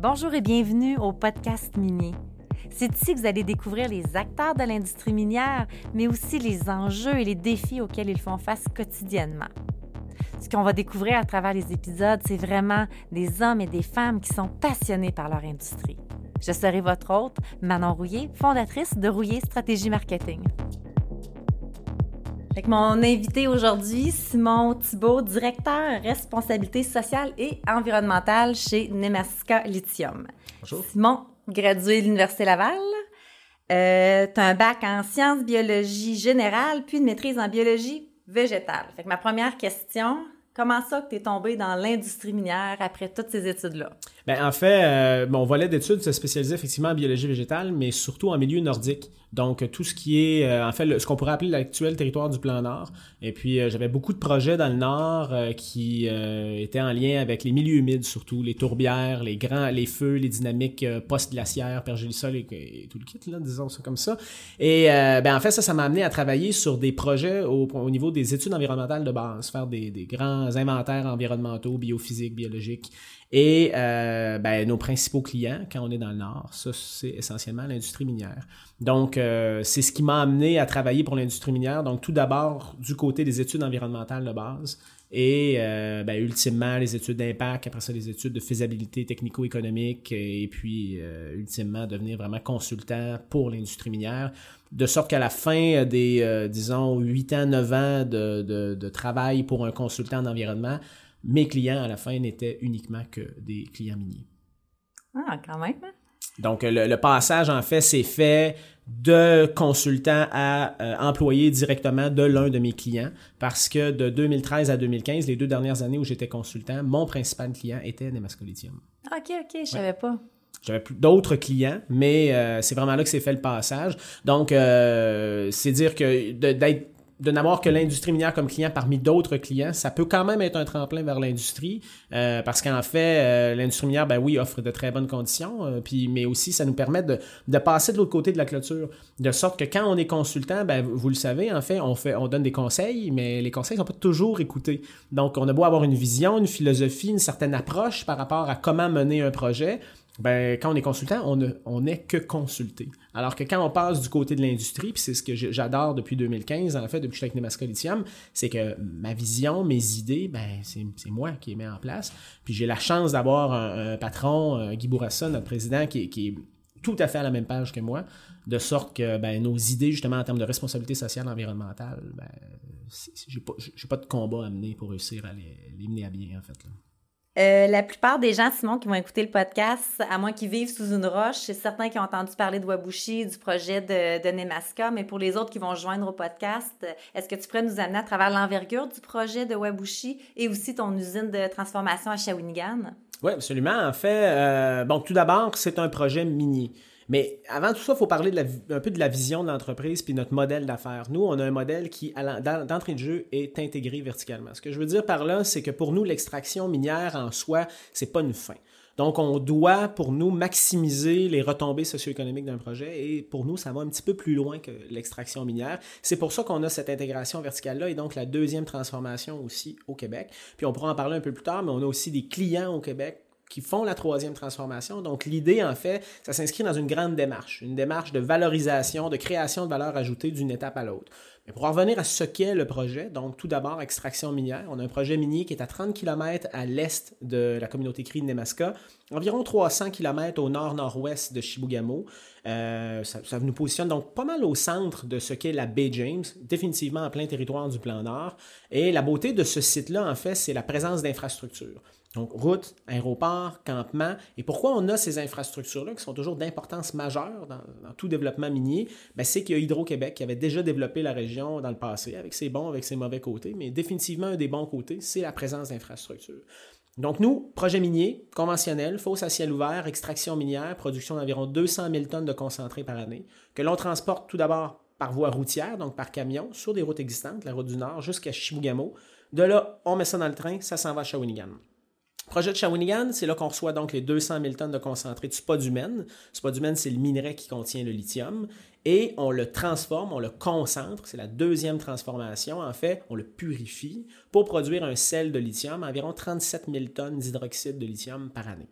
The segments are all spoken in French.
Bonjour et bienvenue au podcast minier. C'est ici que vous allez découvrir les acteurs de l'industrie minière, mais aussi les enjeux et les défis auxquels ils font face quotidiennement. Ce qu'on va découvrir à travers les épisodes, c'est vraiment des hommes et des femmes qui sont passionnés par leur industrie. Je serai votre hôte, Manon Rouillé, fondatrice de Rouillé Stratégie Marketing. Avec mon invité aujourd'hui, Simon Thibault, directeur responsabilité sociale et environnementale chez Nemaska Lithium. Bonjour. Simon, gradué de l'Université Laval. Euh, tu as un bac en sciences biologie générale, puis une maîtrise en biologie végétale. Fait que ma première question, comment ça que tu es tombé dans l'industrie minière après toutes ces études-là? Ben, en fait, euh, mon volet d'études se spécialisait effectivement en biologie végétale, mais surtout en milieu nordique. Donc, tout ce qui est, euh, en fait, le- ce qu'on pourrait appeler l'actuel territoire du plan Nord. Et puis, euh, j'avais beaucoup de projets dans le Nord euh, qui euh, étaient en lien avec les milieux humides, surtout les tourbières, les grands, les feux, les dynamiques euh, post-glaciaires, pergélisol et, et tout le kit, là, disons ça comme ça. Et euh, ben, en fait, ça, ça m'a amené à travailler sur des projets au, au niveau des études environnementales de base, faire des, des grands inventaires environnementaux, biophysiques, biologiques. Et euh, ben, nos principaux clients, quand on est dans le Nord, ça, c'est essentiellement l'industrie minière. Donc, euh, c'est ce qui m'a amené à travailler pour l'industrie minière. Donc, tout d'abord, du côté des études environnementales de base et, euh, ben, ultimement, les études d'impact, après ça, les études de faisabilité technico-économique et puis, euh, ultimement, devenir vraiment consultant pour l'industrie minière. De sorte qu'à la fin des, euh, disons, 8 ans, 9 ans de, de, de travail pour un consultant en environnement, mes clients, à la fin, n'étaient uniquement que des clients miniers. Ah, quand même. hein? Donc, le, le passage, en fait, s'est fait de consultant à euh, employé directement de l'un de mes clients parce que de 2013 à 2015, les deux dernières années où j'étais consultant, mon principal client était Nemasco Lithium. OK, OK, je savais pas. J'avais plus d'autres clients, mais euh, c'est vraiment là que s'est fait le passage. Donc, euh, c'est dire que d'être de n'avoir que l'industrie minière comme client parmi d'autres clients, ça peut quand même être un tremplin vers l'industrie, euh, parce qu'en fait, euh, l'industrie minière, ben oui, offre de très bonnes conditions, euh, puis mais aussi ça nous permet de, de passer de l'autre côté de la clôture, de sorte que quand on est consultant, ben vous le savez, en fait, on fait, on donne des conseils, mais les conseils sont pas toujours écoutés. Donc, on a beau avoir une vision, une philosophie, une certaine approche par rapport à comment mener un projet, ben, quand on est consultant, on ne- on n'est que consulté. Alors que quand on passe du côté de l'industrie, puis c'est ce que j'adore depuis 2015, en fait, depuis que je suis avec Nemaska Lithium, c'est que ma vision, mes idées, ben, c'est moi qui les mets en place. Puis j'ai la chance d'avoir un, patron, euh, Guy Bourassa, notre président, qui, est- tout à fait à la même page que moi, de sorte que ben, nos idées, justement, en termes de responsabilité sociale environnementale, ben, j'ai pas, de combat à mener pour réussir à les, mener à bien, en fait. Euh, la plupart des gens, Simon, qui vont écouter le podcast, à moins qu'ils vivent sous une roche, c'est certains qui ont entendu parler de Wabushi, du projet de, de Nemaska, mais pour les autres qui vont joindre au podcast, est-ce que tu pourrais nous amener à travers l'envergure du projet de Wabushi et aussi ton usine de transformation à Shawinigan? Oui, absolument. En fait, euh, bon, tout d'abord, c'est un projet minier. Mais avant tout ça, il faut parler un peu de la vision de l'entreprise puis notre modèle d'affaires. Nous, on a un modèle qui, d'entrée de jeu, est intégré verticalement. Ce que je veux dire par là, c'est que pour nous, l'extraction minière en soi, c'est pas une fin. Donc, on doit, pour nous, maximiser les retombées socio-économiques d'un projet. Et pour nous, ça va un petit peu plus loin que l'extraction minière. C'est pour ça qu'on a cette intégration verticale-là et donc la deuxième transformation aussi au Québec. Puis on pourra en parler un peu plus tard, mais on a aussi des clients au Québec qui font la troisième transformation. Donc, l'idée, en fait, ça s'inscrit dans une grande démarche, une démarche de valorisation, de création de valeur ajoutée d'une étape à l'autre. Mais pour en revenir à ce qu'est le projet, donc tout d'abord, extraction minière, on a un projet minier qui est à 30 km à l'est de la communauté crie de Nemaska, environ 300 km au nord-nord-ouest de Chibougamau. Euh, ça, ça nous positionne donc pas mal au centre de ce qu'est la baie James, définitivement en plein territoire du plan Nord. Et la beauté de ce site-là, en fait, c'est la présence d'infrastructures. Donc, route, aéroport, campement. Et pourquoi on a ces infrastructures-là qui sont toujours d'importance majeure dans, tout développement minier? Ben, c'est qu'il y a Hydro-Québec qui avait déjà développé la région dans le passé, avec ses bons, avec ses mauvais côtés. Mais définitivement, un des bons côtés, c'est la présence d'infrastructures. Donc, nous, projet minier, conventionnel, fosse à ciel ouvert, extraction minière, production d'environ 200 000 tonnes de concentré par année, que l'on transporte tout d'abord par voie routière, donc par camion, sur des routes existantes, la route du Nord jusqu'à Chibougamau. De là, on met ça dans le train, ça s'en va à Shawinigan. Projet de Shawinigan, c'est là qu'on reçoit donc les 200 000 tonnes de concentré de spodumène. Spodumène, c'est le minerai qui contient le lithium. Et on le transforme, on le concentre, c'est la deuxième transformation. En fait, on le purifie pour produire un sel de lithium, environ 37 000 tonnes d'hydroxyde de lithium par année.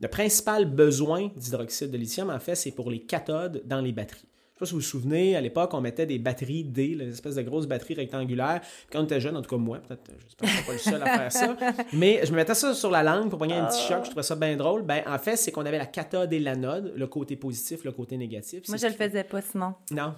Le principal besoin d'hydroxyde de lithium, en fait, c'est pour les cathodes dans les batteries. Je sais pas si vous vous souvenez, à l'époque, on mettait des batteries D, les espèces de grosses batteries rectangulaires. Quand on était jeune, en tout cas moi, peut-être, j'espère que je suis pas le seul à faire ça, mais je me mettais ça sur la langue pour prendre un petit choc, je trouvais ça bien drôle. Ben, en fait, c'est qu'on avait la cathode et l'anode, le côté positif, le côté négatif. Moi, je le faisais pas, Simon. Non,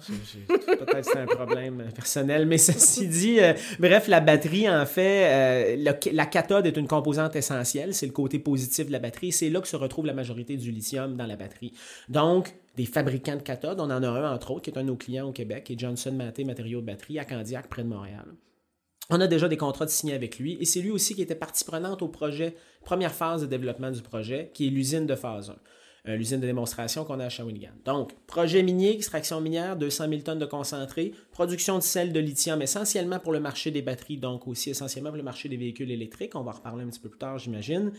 peut-être c'est un problème personnel, mais ceci dit, euh, bref, la batterie, en fait, euh, la cathode est une composante essentielle, c'est le côté positif de la batterie, c'est là que se retrouve la majorité du lithium dans la batterie. Donc, des fabricants de cathodes. On en a un, entre autres, qui est un de nos clients au Québec, qui est Johnson Maté Matériaux de batterie à Candiac, près de Montréal. On a déjà des contrats signés avec lui et c'est lui aussi qui était partie prenante au projet, première phase de développement du projet, qui est l'usine de phase 1, euh, l'usine de démonstration qu'on a à Shawinigan. Donc, projet minier, extraction minière, 200 000 tonnes de concentré, production de sel de lithium essentiellement pour le marché des batteries, donc aussi essentiellement pour le marché des véhicules électriques. On va en reparler un petit peu plus tard, j'imagine.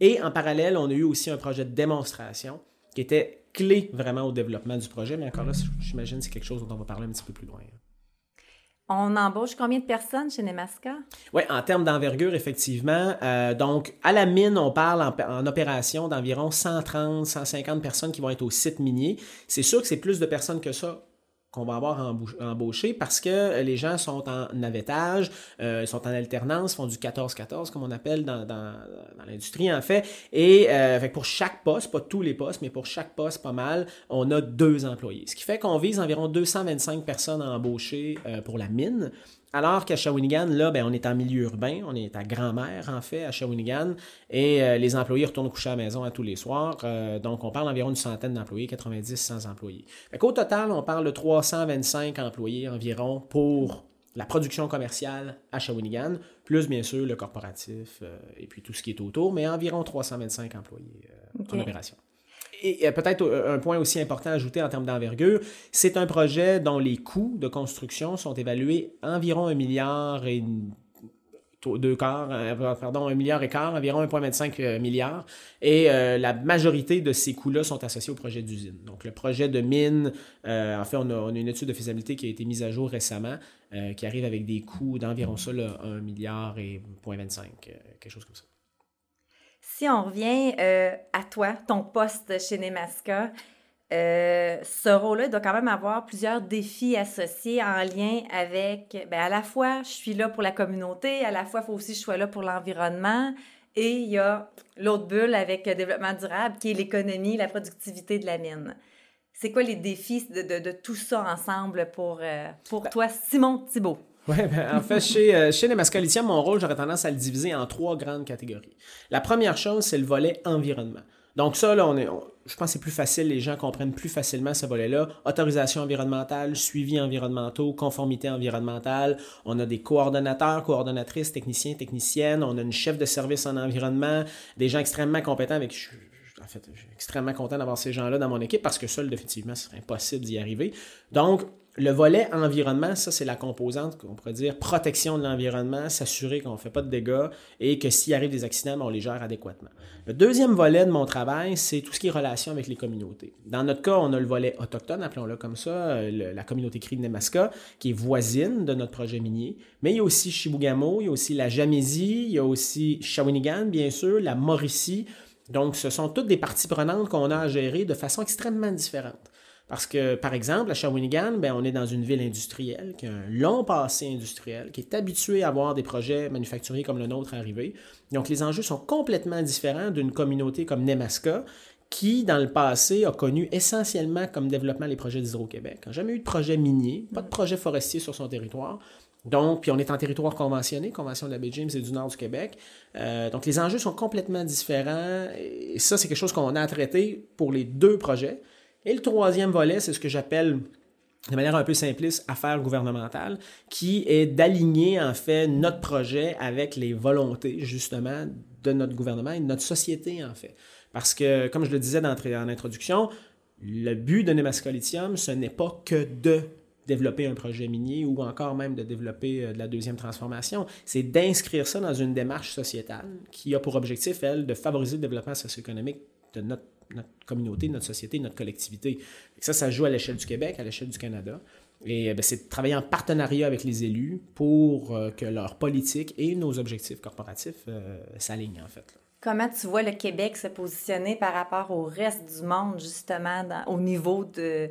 Et en parallèle, on a eu aussi un projet de démonstration qui était clé vraiment au développement du projet. Mais encore là, j'imagine que c'est quelque chose dont on va parler un petit peu plus loin. On embauche combien de personnes chez Nemaska? Oui, en termes d'envergure, effectivement. Euh, donc, à la mine, on parle en, opération d'environ 130, 150 personnes qui vont être au site minier. C'est sûr que c'est plus de personnes que ça qu'on va avoir embauché parce que les gens sont en navettage, euh, sont en alternance, font du 14-14 comme on appelle dans, l'industrie en fait. Et euh, pour chaque poste, pas tous les postes, mais pour chaque poste pas mal, on a deux employés. Ce qui fait qu'on vise environ 225 personnes à embaucher euh, pour la mine. Alors qu'à Shawinigan, là, ben, on est en milieu urbain, on est à grand-mère, en fait, à Shawinigan, et euh, les employés retournent coucher à la maison à tous les soirs. Euh, donc, on parle d'environ une centaine d'employés, 90, 100 employés. Au total, on parle de 325 employés environ pour la production commerciale à Shawinigan, plus bien sûr le corporatif euh, et puis tout ce qui est autour, mais environ 325 employés en opération et peut-être euh, un point aussi important à ajouter en termes d'envergure, c'est un projet dont les coûts de construction sont évalués environ un milliard et deux quarts, euh, pardon, un milliard et quart, environ 1,25 euh, milliard. Et la majorité de ces coûts-là sont associés au projet d'usine. Donc, le projet de mine, en fait, on a, une étude de faisabilité qui a été mise à jour récemment, qui arrive avec des coûts d'environ ça, 1 milliard et 0,25, quelque chose comme ça. Si on revient euh, à toi, ton poste chez Nemaska, euh, ce rôle-là doit quand même avoir plusieurs défis associés en lien avec, ben, à la fois, je suis là pour la communauté, à la fois, il faut aussi que je sois là pour l'environnement, et il y a l'autre bulle avec le développement durable, qui est l'économie, la productivité de la mine. C'est quoi les défis de, tout ça ensemble pour, euh, pour ben toi, Simon Thibault? Oui, ben, en fait, chez, euh, chez les mon rôle, j'aurais tendance à le diviser en trois grandes catégories. La première chose, c'est le volet environnement. Donc ça, là, on est, je pense que c'est plus facile, les gens comprennent plus facilement ce volet-là. Autorisation environnementale, suivi environnementaux, conformité environnementale. On a des coordonnateurs, coordonnatrices, techniciens, techniciennes. On a une chef de service en environnement, des gens extrêmement compétents avec... en fait, je suis extrêmement content d'avoir ces gens-là dans mon équipe parce que seul, définitivement, ce serait impossible d'y arriver. Donc, le volet environnement, ça, c'est la composante qu'on pourrait dire protection de l'environnement, s'assurer qu'on ne fait pas de dégâts et que s'il arrive des accidents, ben, on les gère adéquatement. Le deuxième volet de mon travail, c'est tout ce qui est relation avec les communautés. Dans notre cas, on a le volet autochtone, appelons-le comme ça, euh, la communauté cri de Nemaska, qui est voisine de notre projet minier. Mais il y a aussi Chibougamau, il y a aussi la Jamésie, il y a aussi Shawinigan, bien sûr, la Mauricie. Donc, ce sont toutes des parties prenantes qu'on a à gérer de façon extrêmement différente. Parce que, par exemple, à Shawinigan, ben, on est dans une ville industrielle qui a un long passé industriel, qui est habituée à voir des projets manufacturiers comme le nôtre arriver. Donc, les enjeux sont complètement différents d'une communauté comme Nemaska, qui, dans le passé, a connu essentiellement comme développement les projets d'Hydro-Québec. n'a jamais eu de projet minier, pas de projet forestier sur son territoire. Donc, puis on est en territoire conventionné, Convention de la baie James et du nord du Québec. Euh, donc, les enjeux sont complètement différents. Et ça, c'est quelque chose qu'on a à traiter pour les deux projets. Et le troisième volet, c'est ce que j'appelle de manière un peu simpliste, affaires gouvernementales, qui est d'aligner en fait notre projet avec les volontés justement de notre gouvernement et de notre société en fait. Parce que, comme je le disais en introduction, le but de Nemaska Lithium, ce n'est pas que de développer un projet minier ou encore même de développer euh, de la deuxième transformation, c'est d'inscrire ça dans une démarche sociétale qui a pour objectif, elle, de favoriser le développement socio-économique de notre notre communauté, notre société, notre collectivité. ça, ça joue à l'échelle du Québec, à l'échelle du Canada. Et ben, c'est de travailler en partenariat avec les élus pour euh, que leur politique et nos objectifs corporatifs euh, s'alignent, en fait. Comment tu vois le Québec se positionner par rapport au reste du monde, justement, au niveau de,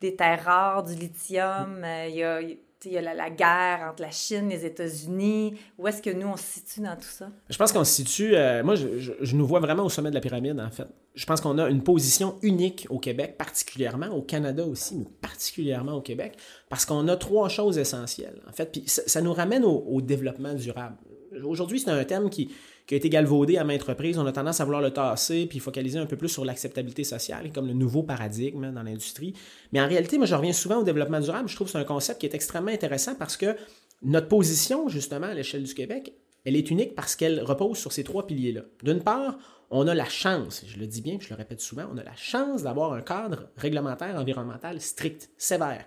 des terres rares, du lithium? Euh, y a, il y a la, guerre entre la Chine les États-Unis. Où est-ce que nous, on se situe dans tout ça? Je pense qu'on se situe... Euh, moi, je, nous vois vraiment au sommet de la pyramide, en fait. Je pense qu'on a une position unique au Québec, particulièrement au Canada aussi, mais particulièrement au Québec, parce qu'on a trois choses essentielles, en fait. Puis ça, nous ramène au développement durable. Aujourd'hui, c'est un qui qui a été galvaudé à maintes reprises. On a tendance à vouloir le tasser puis focaliser un peu plus sur l'acceptabilité sociale, comme le nouveau paradigme dans l'industrie. Mais en réalité, moi, je reviens souvent au développement durable. Je trouve que c'est un concept qui est extrêmement intéressant parce que notre position, justement, à l'échelle du Québec, elle est unique parce qu'elle repose sur ces trois piliers-là. D'une part, on a la chance, je le dis bien, je le répète souvent, on a la chance d'avoir un cadre réglementaire environnemental strict, sévère.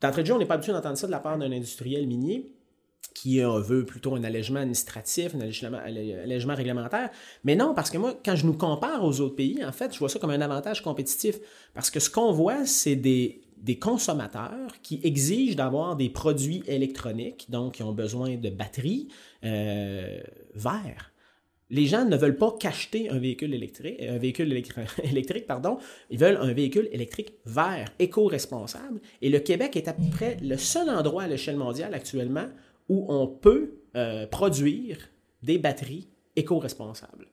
D'entrée de jeu, on n'est pas habitué d'entendre ça de la part d'un industriel minier, qui veut plutôt un allègement administratif, un allègement, réglementaire. Mais non, parce que moi, quand je nous compare aux autres pays, en fait, je vois ça comme un avantage compétitif. Parce que ce qu'on voit, c'est des, consommateurs qui exigent d'avoir des produits électroniques, donc qui ont besoin de batteries euh, verts. Les gens ne veulent pas qu'acheter un véhicule électrique, un véhicule électrique, pardon, ils veulent un véhicule électrique vert, éco-responsable. Et le Québec est à peu près le seul endroit à l'échelle mondiale actuellement où on peut euh, produire des batteries éco-responsables.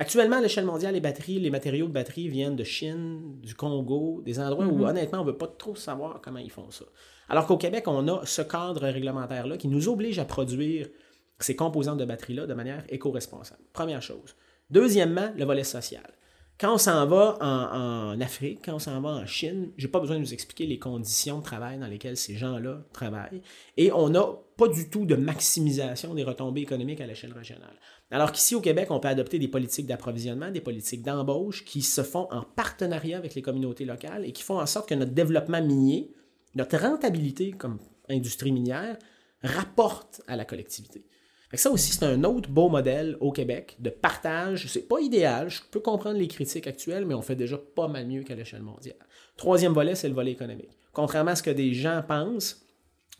Actuellement, à l'échelle mondiale, les batteries, les matériaux de batterie viennent de Chine, du Congo, des endroits où mm-hmm. honnêtement, on ne veut pas trop savoir comment ils font ça. Alors qu'au Québec, on a ce cadre réglementaire-là qui nous oblige à produire ces composantes de batterie-là de manière éco-responsable. Première chose. Deuxièmement, le volet social. Quand on s'en va en, Afrique, quand on s'en va en Chine, j'ai pas besoin de vous expliquer les conditions de travail dans lesquelles ces gens-là travaillent. Et on n'a pas du tout de maximisation des retombées économiques à l'échelle régionale. Alors qu'ici au Québec, on peut adopter des politiques d'approvisionnement, des politiques d'embauche qui se font en partenariat avec les communautés locales et qui font en sorte que notre développement minier, notre rentabilité comme industrie minière, rapporte à la collectivité ça aussi, c'est un autre beau modèle au Québec de partage. C'est pas idéal, je peux comprendre les critiques actuelles, mais on fait déjà pas mal mieux qu'à l'échelle mondiale. Troisième volet, c'est le volet économique. Contrairement à ce que des gens pensent,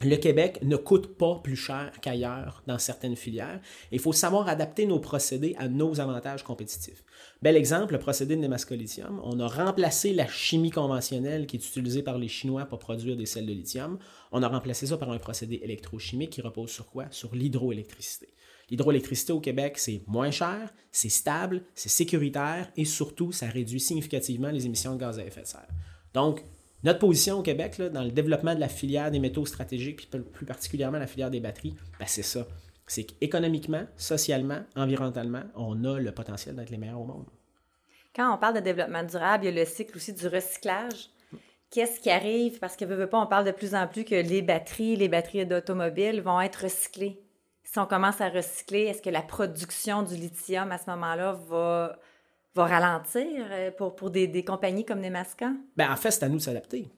le Québec ne coûte pas plus cher qu'ailleurs dans certaines filières. Il faut savoir adapter nos procédés à nos avantages compétitifs. Bel exemple, le procédé de Nemaska Lithium. On a remplacé la chimie conventionnelle qui est utilisée par les Chinois pour produire des sels de lithium. On a remplacé ça par un procédé électrochimique qui repose sur quoi? Sur l'hydroélectricité. L'hydroélectricité au Québec, c'est moins cher, c'est stable, c'est sécuritaire et surtout, ça réduit significativement les émissions de gaz à effet de serre. Donc, notre position au Québec, dans le développement de la filière des métaux stratégiques, puis plus particulièrement la filière des batteries, ben, c'est ça. C'est qu'économiquement, socialement, environnementalement, on a le potentiel d'être les meilleurs au monde. Quand on parle de développement durable, il y a le cycle aussi du recyclage. Qu'est-ce qui arrive? Parce que, veut, pas, on parle de plus en plus que les batteries, les batteries d'automobiles vont être recyclées. Si on commence à recycler, est-ce que la production du lithium à ce moment-là va va ralentir euh, pour, des, compagnies comme Nemaska? Ben, en fait, c'est à nous de s'adapter.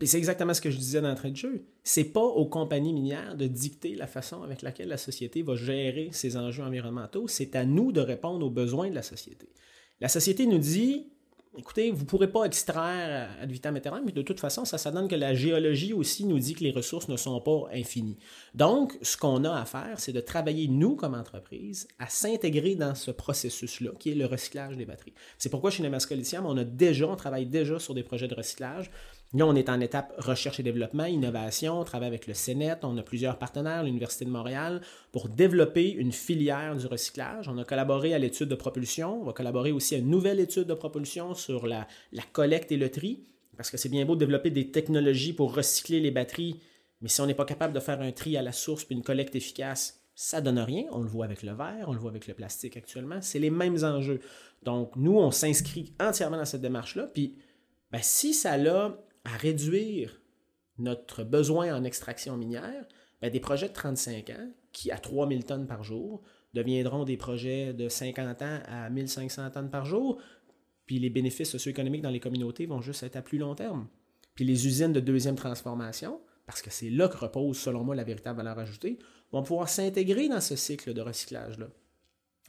Et c'est exactement ce que je disais d'entrée de jeu. C'est pas aux compagnies minières de dicter la façon avec laquelle la société va gérer ses enjeux environnementaux. C'est à nous de répondre aux besoins de la société. La société nous dit écoutez, vous ne pourrez pas extraire ad vitam aeternam, mais de toute façon, ça, ça donne que la géologie aussi nous dit que les ressources ne sont pas infinies. Donc, ce qu'on a à faire, c'est de travailler, nous, comme entreprise, à s'intégrer dans ce processus-là, qui est le recyclage des batteries. C'est pourquoi chez Nemaska Lithium, on a déjà, on travaille déjà sur des projets de recyclage. Là, on est en étape recherche et développement, innovation, on travaille avec le CNET, on a plusieurs partenaires, l'Université de Montréal, pour développer une filière du recyclage. On a collaboré à l'étude de propulsion, on va collaborer aussi à une nouvelle étude de propulsion sur la, collecte et le tri, parce que c'est bien beau de développer des technologies pour recycler les batteries, mais si on n'est pas capable de faire un tri à la source puis une collecte efficace, ça donne rien. On le voit avec le verre, on le voit avec le plastique actuellement. C'est les mêmes enjeux. Donc, nous, on s'inscrit entièrement dans cette démarche-là. Puis, ben, si ça l'a à réduire notre besoin en extraction minière, ben, des projets de 35 ans qui, à 3000 tonnes par jour, deviendront des projets de 50 ans à 1500 tonnes par jour, puis les bénéfices socio-économiques dans les communautés vont juste être à plus long terme. Puis les usines de deuxième transformation, parce que c'est là que repose, selon moi, la véritable valeur ajoutée, vont pouvoir s'intégrer dans ce cycle de recyclage-là.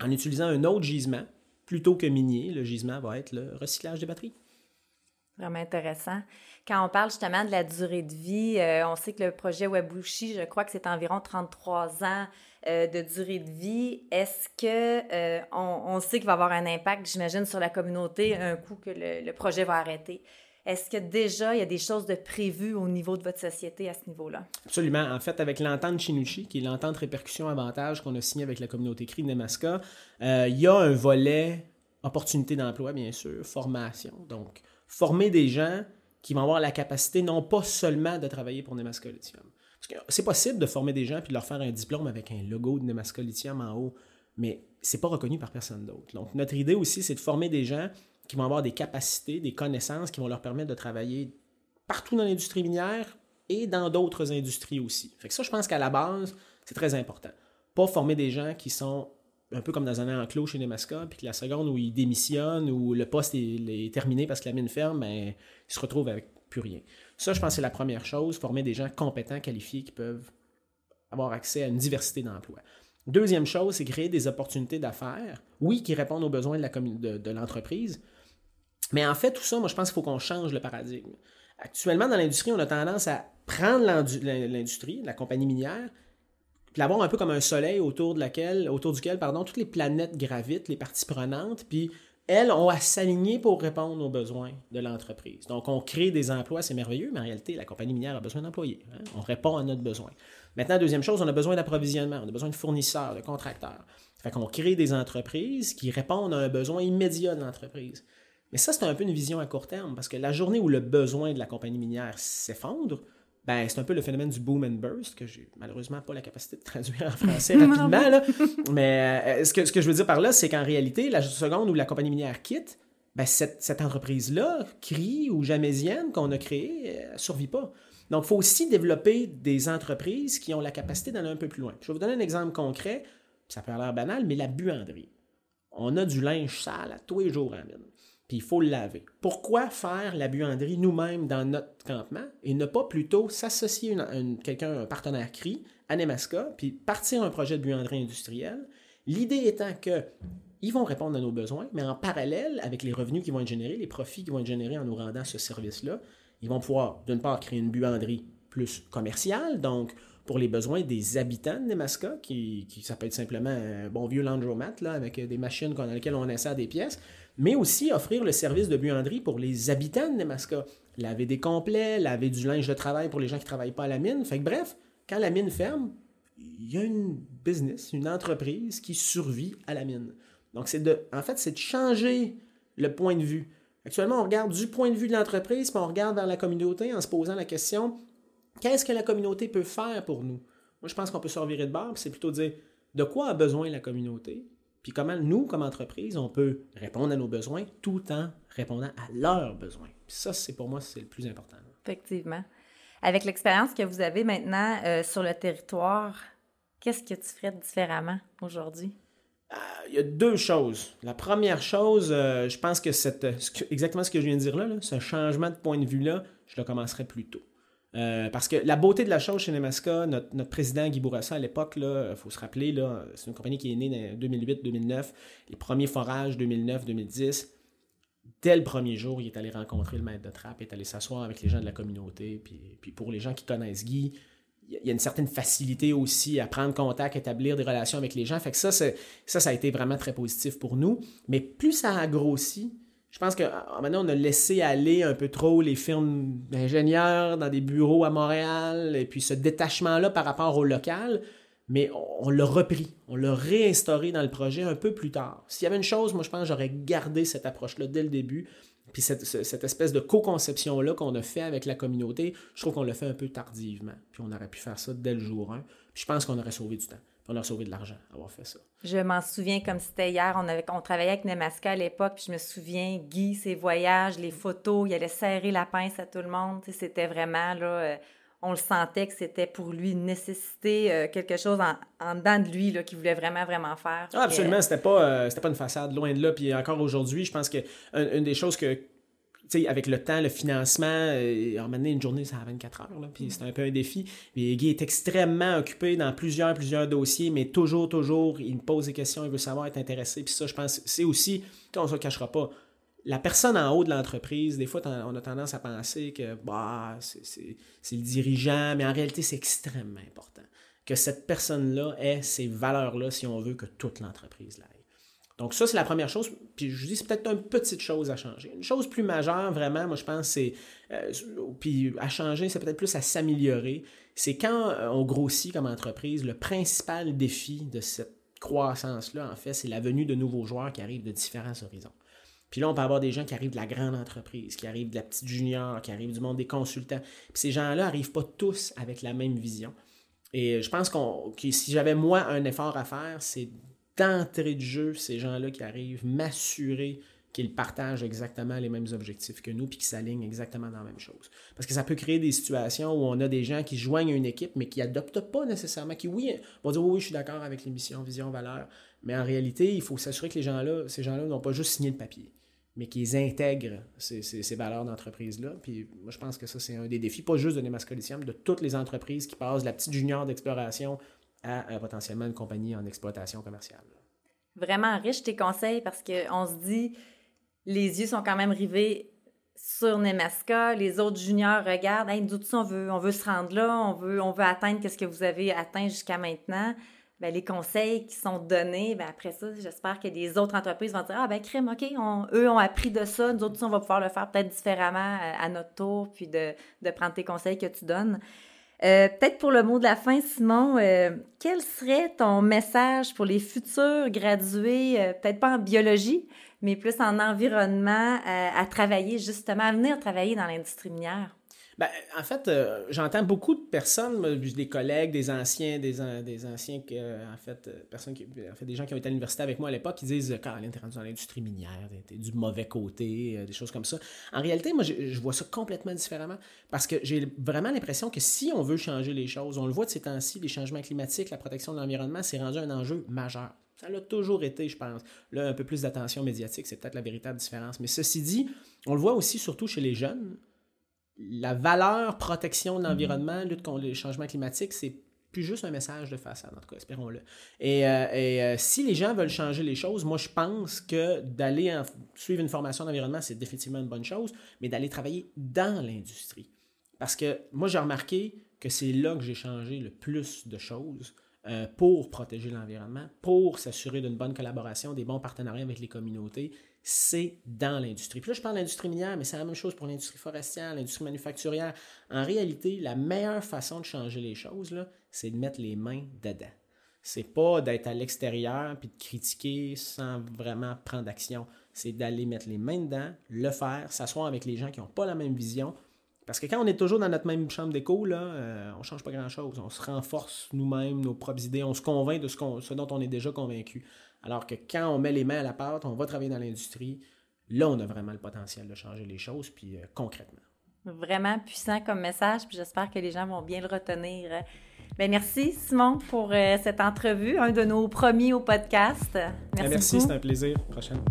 En utilisant un autre gisement, plutôt que minier, le gisement va être le recyclage des batteries. Vraiment intéressant. Quand on parle justement de la durée de vie, euh, on sait que le projet Webushi, je crois que c'est environ 33 ans euh, de durée de vie. Est-ce que euh, on, sait qu'il va avoir un impact, j'imagine, sur la communauté un coup que le, projet va arrêter? Est-ce que déjà il y a des choses de prévues au niveau de votre société à ce niveau-là? Absolument. En fait, avec l'entente Chinuchi, qui est l'entente répercussion avantage qu'on a signé avec la communauté CRI de Nemaska, il y a un volet opportunité d'emploi, bien sûr, formation. Donc, former des gens qui vont avoir la capacité non pas seulement de travailler pour Nemaska Lithium. Parce que c'est possible de former des gens puis de leur faire un diplôme avec un logo de Nemaska Lithium en haut, mais c'est pas reconnu par personne d'autre. Donc notre idée aussi, c'est de former des gens qui vont avoir des capacités, des connaissances qui vont leur permettre de travailler partout dans l'industrie minière et dans d'autres industries aussi. Fait que ça, je pense qu'à la base, c'est très important. Pas former des gens qui sont un peu comme dans un enclos chez Nemaska, puis que la seconde où il démissionne, ou le poste est, terminé parce que la mine ferme, ben, il se retrouve avec plus rien. Ça, je pense c'est la première chose, former des gens compétents, qualifiés, qui peuvent avoir accès à une diversité d'emplois. Deuxième chose, c'est créer des opportunités d'affaires, oui, qui répondent aux besoins de l'entreprise, mais en fait, tout ça, moi, je pense qu'il faut qu'on change le paradigme. Actuellement, dans l'industrie, on a tendance à prendre l'industrie, la compagnie minière, puis un peu comme un soleil autour, de laquelle, autour duquel pardon, toutes les planètes gravitent, les parties prenantes, puis elles ont à s'aligner pour répondre aux besoins de l'entreprise. Donc, on crée des emplois, c'est merveilleux, mais en réalité, la compagnie minière a besoin d'employés. Hein. On répond à notre besoin. Maintenant, deuxième chose, on a besoin d'approvisionnement, on a besoin de fournisseurs, de contracteurs. Fait qu'on crée des entreprises qui répondent à un besoin immédiat de l'entreprise. Mais ça, c'est un peu une vision à court terme, parce que la journée où le besoin de la compagnie minière s'effondre, ben, c'est un peu le phénomène du boom and burst, que j'ai malheureusement pas la capacité de traduire en français rapidement. là. Mais euh, ce, que, ce que je veux dire par là, c'est qu'en réalité, la seconde où la compagnie minière quitte, ben, cette, cette entreprise-là, CRI ou Jamésienne, qu'on a créée, ne survit pas. Donc, il faut aussi développer des entreprises qui ont la capacité d'aller un peu plus loin. Je vais vous donner un exemple concret, ça peut avoir l'air banal, mais la buanderie. On a du linge sale à tous les jours en mine puis il faut le laver. Pourquoi faire la buanderie nous-mêmes dans notre campement et ne pas plutôt s'associer à quelqu'un, un partenaire CRI, à Nemaska, puis partir un projet de buanderie industrielle? L'idée étant que ils vont répondre à nos besoins, mais en parallèle, avec les revenus qui vont être générés, les profits qui vont être générés en nous rendant ce service-là, ils vont pouvoir, d'une part, créer une buanderie plus commerciale, donc pour les besoins des habitants de Nemaska, qui, qui ça peut être simplement un bon vieux laundromat là, avec des machines dans lesquelles on insère des pièces, mais aussi offrir le service de buanderie pour les habitants de Nemaska. Laver des complets, laver du linge de travail pour les gens qui ne travaillent pas à la mine. Fait que bref, quand la mine ferme, il y a une business, une entreprise qui survit à la mine. Donc, c'est de, en fait, c'est de changer le point de vue. Actuellement, on regarde du point de vue de l'entreprise, puis on regarde vers la communauté en se posant la question qu'est-ce que la communauté peut faire pour nous? Moi, je pense qu'on peut se revirer de bord, c'est plutôt dire de quoi a besoin la communauté? Puis comment nous, comme entreprise, on peut répondre à nos besoins tout en répondant à leurs besoins? Puis ça, c'est pour moi, c'est le plus important. Effectivement. Avec l'expérience que vous avez maintenant euh, sur le territoire, qu'est-ce que tu ferais différemment aujourd'hui? Euh, il y a deux choses. La première chose, euh, je pense que c'est exactement ce que je viens de dire là, là, ce changement de point de vue-là, je le commencerai plus tôt. Euh, parce que la beauté de la chose chez Nemaska, notre, président Guy Bourassa à l'époque, il faut se rappeler, c'est une compagnie qui est née en 2008-2009, les premiers forages 2009-2010. Dès le premier jour, il est allé rencontrer le maître de trappe, il est allé s'asseoir avec les gens de la communauté. Puis, pour les gens qui connaissent Guy, il y a une certaine facilité aussi à prendre contact, établir des relations avec les gens. Fait que ça, ça a été vraiment très positif pour nous. Mais plus ça a grossi, je pense que maintenant, on a laissé aller un peu trop les firmes d'ingénieurs dans des bureaux à Montréal, et puis ce détachement-là par rapport au local, mais on, l'a repris, on l'a réinstauré dans le projet un peu plus tard. S'il y avait une chose, moi je pense que j'aurais gardé cette approche-là dès le début, puis cette, espèce de co-conception-là qu'on a fait avec la communauté, je trouve qu'on l'a fait un peu tardivement, puis on aurait pu faire ça dès le jour 1, puis je pense qu'on aurait sauvé du temps on a sauvé de l'argent avoir fait ça. Je m'en souviens comme c'était hier. On, avait, on travaillait avec Nemaska à l'époque, puis je me souviens, Guy, ses voyages, les photos, il allait serrer la pince à tout le monde. C'était vraiment, là, euh, on le sentait que c'était pour lui une nécessité, euh, quelque chose en, en, dedans de lui qu'il voulait vraiment, vraiment faire. Ah, absolument, c'était pas, euh, pas une façade, loin de là. Puis encore aujourd'hui, je pense que une des choses que avec le temps, le financement, euh, a mené une journée, ça a 24 heures, là, puis c'est un peu un défi. Mais Guy est extrêmement occupé dans plusieurs, plusieurs dossiers, mais toujours, toujours, il me pose des questions, il veut savoir, être intéressé. Puis ça, je pense, c'est aussi, on ne se cachera pas, la personne en haut de l'entreprise, des fois, on a tendance à penser que bah, c'est le dirigeant, mais en réalité, c'est extrêmement important que cette personne-là ait ces valeurs-là si on veut que toute l'entreprise l'aille. Donc ça, c'est la première chose. Puis je vous dis, c'est peut-être une petite chose à changer. Une chose plus majeure, vraiment, moi je pense, c'est... Euh, puis à changer, c'est peut-être plus à s'améliorer. C'est quand euh, on grossit comme entreprise, le principal défi de cette croissance-là, en fait, c'est la venue de nouveaux joueurs qui arrivent de différents horizons. Puis là, on peut avoir des gens qui arrivent de la grande entreprise, qui arrivent de la petite junior, qui arrivent du monde des consultants. Puis ces gens-là n'arrivent pas tous avec la même vision. Et je pense qu'on, que si j'avais moi un effort à faire, c'est d'entrée de jeu, ces gens-là qui arrivent, m'assurer qu'ils partagent exactement les mêmes objectifs que nous, puis qu'ils s'alignent exactement dans la même chose. Parce que ça peut créer des situations où on a des gens qui joignent une équipe, mais qui n'adoptent pas nécessairement, qui, oui, vont dire oui, je suis d'accord avec les missions, vision, valeur, mais en réalité, il faut s'assurer que les gens-là, ces gens-là n'ont pas juste signé le papier mais qu'ils intègrent ces, valeurs d'entreprise-là. Puis moi, je pense que ça, c'est un des défis, pas juste de Nemasco Lithium, de toutes les entreprises qui passent de la petite junior d'exploration à euh, potentiellement une compagnie en exploitation commerciale. Vraiment riche tes conseils parce qu'on se dit, les yeux sont quand même rivés sur Nemaska, les autres juniors regardent, hey, nous on veut, on veut se rendre là, on veut, on veut atteindre ce que vous avez atteint jusqu'à maintenant. Ben, les conseils qui sont donnés, ben, après ça, j'espère que les autres entreprises vont dire Ah, ben, crème, OK, eux ont appris de ça, nous autres, on va pouvoir le faire peut-être différemment euh, à, notre tour, puis de, de, prendre tes conseils que tu donnes. Euh, peut-être pour le mot de la fin, Simon, euh, quel serait ton message pour les futurs gradués, peut-être pas en biologie, mais plus en environnement, à travailler justement, à venir travailler dans l'industrie minière? Ben, en fait, euh, j'entends beaucoup de personnes, des collègues, des anciens, des, anciens, en fait, euh, personnes qui, en fait, des gens qui ont été à l'université avec moi à l'époque, qui disent Caroline, t'es rendu dans l'industrie minière, t'es du mauvais côté, euh, des choses comme ça. En réalité, moi, je, vois ça complètement différemment parce que j'ai vraiment l'impression que si on veut changer les choses, on le voit de ces temps-ci, les changements climatiques, la protection de l'environnement, c'est rendu un enjeu majeur. Ça l'a toujours été, je pense. Là, un peu plus d'attention médiatique, c'est peut-être la véritable différence. Mais ceci dit, on le voit aussi surtout chez les jeunes la valeur protection de mhm. l'environnement, lutte contre les changements climatiques, c'est plus juste un message de façade, en tout cas, espérons-le. Et, euh, euh, si les gens veulent changer les choses, moi, je pense que d'aller suivre une formation d'environnement, c'est définitivement une bonne chose, mais d'aller travailler dans l'industrie. Parce que moi, j'ai remarqué que c'est là que j'ai changé le plus de choses euh, pour protéger l'environnement, pour s'assurer d'une bonne collaboration, des bons partenariats avec les communautés c'est dans l'industrie. Puis là, je parle de l'industrie minière, mais c'est la même chose pour l'industrie forestière, l'industrie manufacturière. En réalité, la meilleure façon de changer les choses, c'est de mettre les mains dedans. C'est pas d'être à l'extérieur puis de critiquer sans vraiment prendre d'action. C'est d'aller mettre les mains dedans, le faire, s'asseoir avec les gens qui n'ont pas la même vision. Parce que quand on est toujours dans notre même chambre d'écho, euh, on ne change pas grand-chose. On se renforce nous-mêmes, nos propres idées, on se convainc de ce, ce dont on est déjà convaincu. Alors que quand on met les mains à la pâte, on va travailler dans l'industrie, là, on a vraiment le potentiel de changer les choses, puis euh, concrètement. Vraiment puissant comme message, puis j'espère que les gens vont bien le retenir. Bien, merci Simon pour euh, cette entrevue, un de nos premiers au podcast. Merci, merci c'est un plaisir. Prochaine.